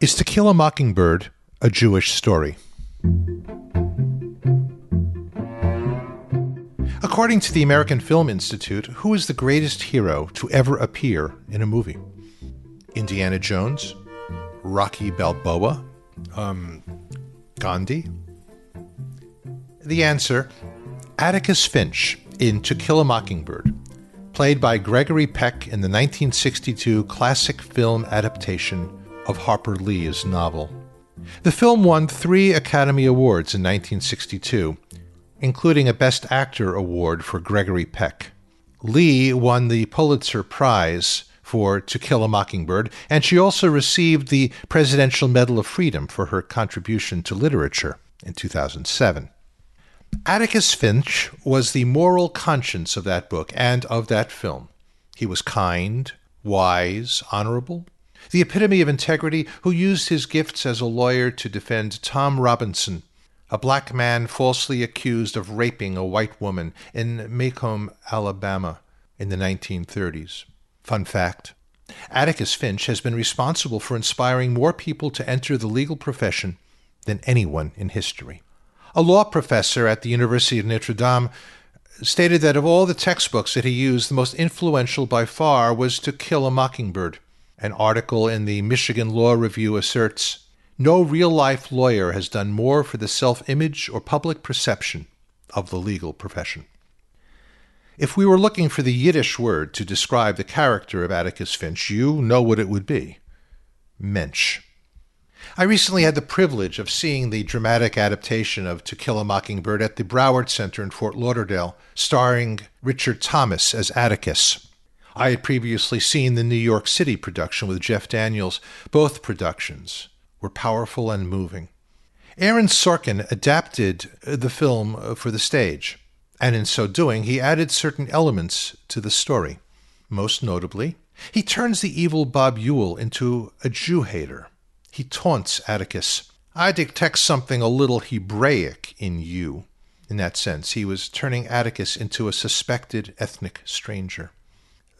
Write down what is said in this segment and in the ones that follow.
Is To Kill a Mockingbird a Jewish story? According to the American Film Institute, who is the greatest hero to ever appear in a movie? Indiana Jones? Rocky Balboa? Um, Gandhi? The answer Atticus Finch in To Kill a Mockingbird, played by Gregory Peck in the 1962 classic film adaptation of Harper Lee's novel. The film won three Academy Awards in 1962, including a Best Actor award for Gregory Peck. Lee won the Pulitzer Prize for To Kill a Mockingbird, and she also received the Presidential Medal of Freedom for her contribution to literature in 2007. Atticus Finch was the moral conscience of that book and of that film. He was kind, wise, honorable, the epitome of integrity, who used his gifts as a lawyer to defend Tom Robinson, a black man falsely accused of raping a white woman in Maycomb, Alabama, in the 1930s. Fun fact Atticus Finch has been responsible for inspiring more people to enter the legal profession than anyone in history. A law professor at the University of Notre Dame stated that of all the textbooks that he used, the most influential by far was To Kill a Mockingbird. An article in the Michigan Law Review asserts no real life lawyer has done more for the self image or public perception of the legal profession. If we were looking for the Yiddish word to describe the character of Atticus Finch, you know what it would be Mensch. I recently had the privilege of seeing the dramatic adaptation of To Kill a Mockingbird at the Broward Center in Fort Lauderdale, starring Richard Thomas as Atticus. I had previously seen the New York City production with Jeff Daniels. Both productions were powerful and moving. Aaron Sorkin adapted uh, the film uh, for the stage, and in so doing, he added certain elements to the story. Most notably, he turns the evil Bob Ewell into a Jew hater. He taunts Atticus. I detect something a little Hebraic in you. In that sense, he was turning Atticus into a suspected ethnic stranger.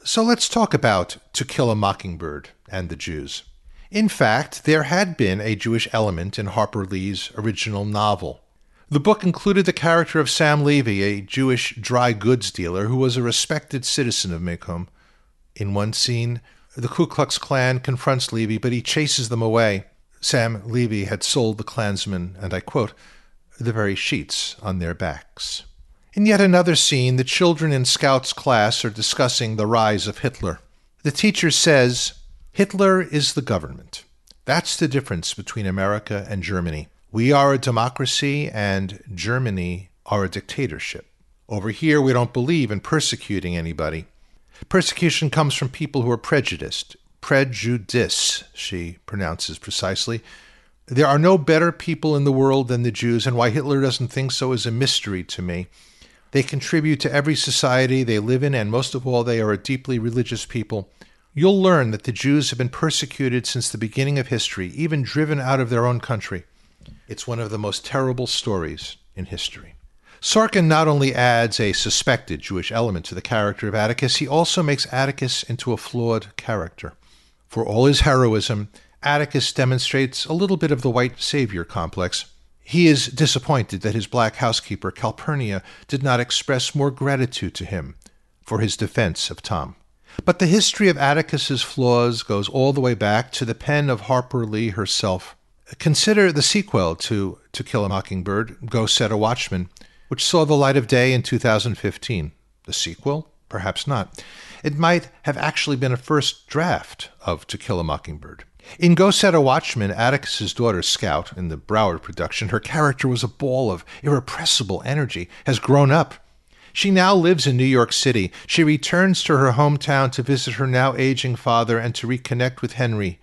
So let's talk about To Kill a Mockingbird and the Jews. In fact, there had been a Jewish element in Harper Lee's original novel. The book included the character of Sam Levy, a Jewish dry goods dealer who was a respected citizen of Maycomb. In one scene, the Ku Klux Klan confronts Levy, but he chases them away. Sam Levy had sold the Klansmen, and I quote, the very sheets on their backs. In yet another scene, the children in Scout's class are discussing the rise of Hitler. The teacher says, Hitler is the government. That's the difference between America and Germany. We are a democracy, and Germany are a dictatorship. Over here, we don't believe in persecuting anybody. Persecution comes from people who are prejudiced. Prejudice, she pronounces precisely. There are no better people in the world than the Jews, and why Hitler doesn't think so is a mystery to me. They contribute to every society they live in, and most of all, they are a deeply religious people. You'll learn that the Jews have been persecuted since the beginning of history, even driven out of their own country. It's one of the most terrible stories in history. Sorkin not only adds a suspected Jewish element to the character of Atticus, he also makes Atticus into a flawed character. For all his heroism, Atticus demonstrates a little bit of the white savior complex. He is disappointed that his black housekeeper, Calpurnia, did not express more gratitude to him for his defense of Tom. But the history of Atticus's flaws goes all the way back to the pen of Harper Lee herself. Consider the sequel to To Kill a Mockingbird, Go Set a Watchman, which saw the light of day in 2015. The sequel? Perhaps not. It might have actually been a first draft of To Kill a Mockingbird. In Go Set a Watchman, Atticus's daughter Scout, in the Broward production, her character was a ball of irrepressible energy, has grown up. She now lives in New York City. She returns to her hometown to visit her now aging father and to reconnect with Henry,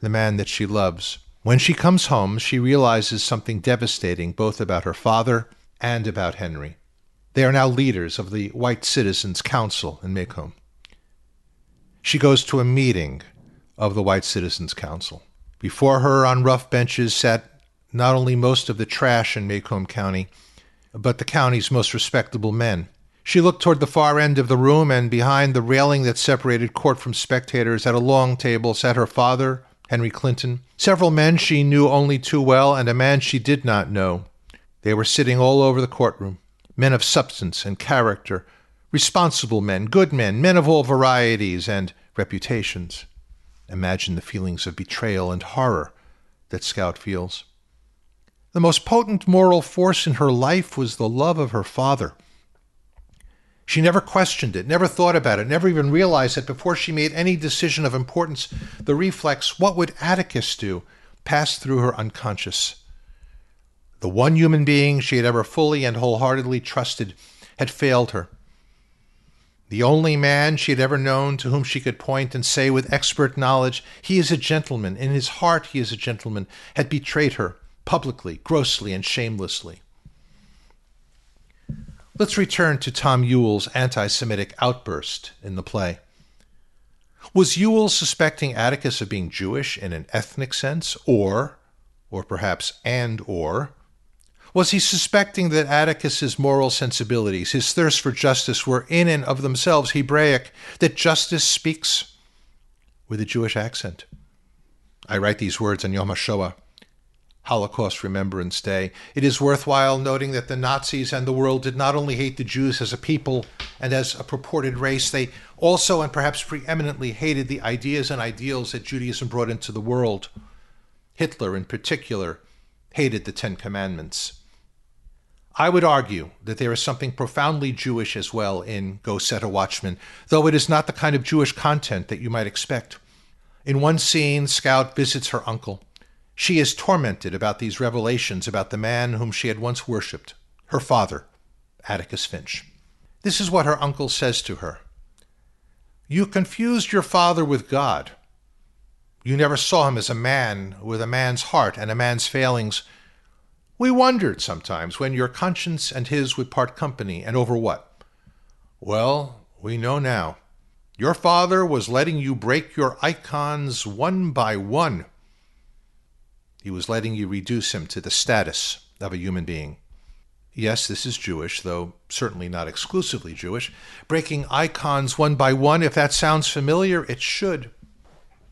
the man that she loves. When she comes home, she realizes something devastating both about her father and about Henry. They are now leaders of the White Citizens Council in Maycomb. She goes to a meeting of the White Citizens Council. Before her, on rough benches, sat not only most of the trash in Maycomb County, but the county's most respectable men. She looked toward the far end of the room, and behind the railing that separated court from spectators, at a long table, sat her father, Henry Clinton, several men she knew only too well, and a man she did not know. They were sitting all over the courtroom, men of substance and character, responsible men, good men, men of all varieties and reputations. Imagine the feelings of betrayal and horror that Scout feels. The most potent moral force in her life was the love of her father. She never questioned it, never thought about it, never even realized that before she made any decision of importance, the reflex, what would Atticus do, passed through her unconscious. The one human being she had ever fully and wholeheartedly trusted had failed her. The only man she had ever known to whom she could point and say with expert knowledge, He is a gentleman, in his heart he is a gentleman, had betrayed her publicly, grossly, and shamelessly. Let's return to Tom Ewell's anti Semitic outburst in the play. Was Ewell suspecting Atticus of being Jewish in an ethnic sense, or, or perhaps and or, was he suspecting that Atticus's moral sensibilities, his thirst for justice, were in and of themselves Hebraic, that justice speaks with a Jewish accent? I write these words on Yom HaShoah, Holocaust Remembrance Day, it is worthwhile noting that the Nazis and the world did not only hate the Jews as a people and as a purported race, they also and perhaps preeminently hated the ideas and ideals that Judaism brought into the world. Hitler, in particular, hated the Ten Commandments. I would argue that there is something profoundly Jewish as well in Go Set a Watchman, though it is not the kind of Jewish content that you might expect. In one scene, Scout visits her uncle. She is tormented about these revelations about the man whom she had once worshipped, her father, Atticus Finch. This is what her uncle says to her You confused your father with God. You never saw him as a man with a man's heart and a man's failings. We wondered sometimes when your conscience and his would part company, and over what. Well, we know now. Your father was letting you break your icons one by one. He was letting you reduce him to the status of a human being. Yes, this is Jewish, though certainly not exclusively Jewish. Breaking icons one by one, if that sounds familiar, it should.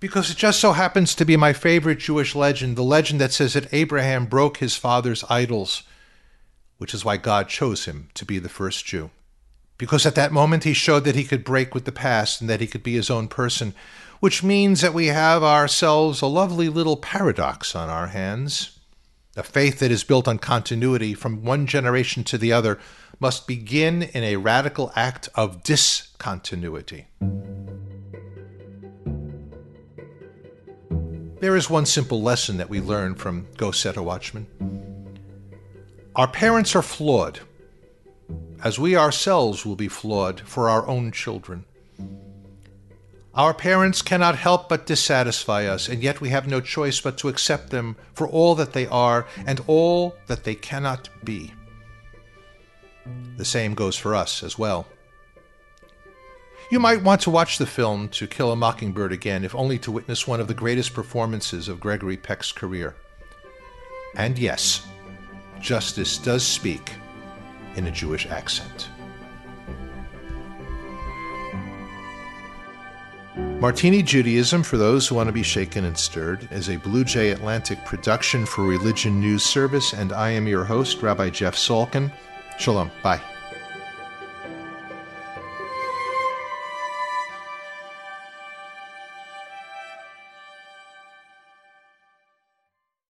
Because it just so happens to be my favorite Jewish legend, the legend that says that Abraham broke his father's idols, which is why God chose him to be the first Jew. Because at that moment he showed that he could break with the past and that he could be his own person, which means that we have ourselves a lovely little paradox on our hands. A faith that is built on continuity from one generation to the other must begin in a radical act of discontinuity. There is one simple lesson that we learn from Go Set a Watchman. Our parents are flawed, as we ourselves will be flawed for our own children. Our parents cannot help but dissatisfy us, and yet we have no choice but to accept them for all that they are and all that they cannot be. The same goes for us as well. You might want to watch the film To Kill a Mockingbird again, if only to witness one of the greatest performances of Gregory Peck's career. And yes, justice does speak in a Jewish accent. Martini Judaism, for those who want to be shaken and stirred, is a Blue Jay Atlantic production for Religion News Service, and I am your host, Rabbi Jeff Salkin. Shalom. Bye.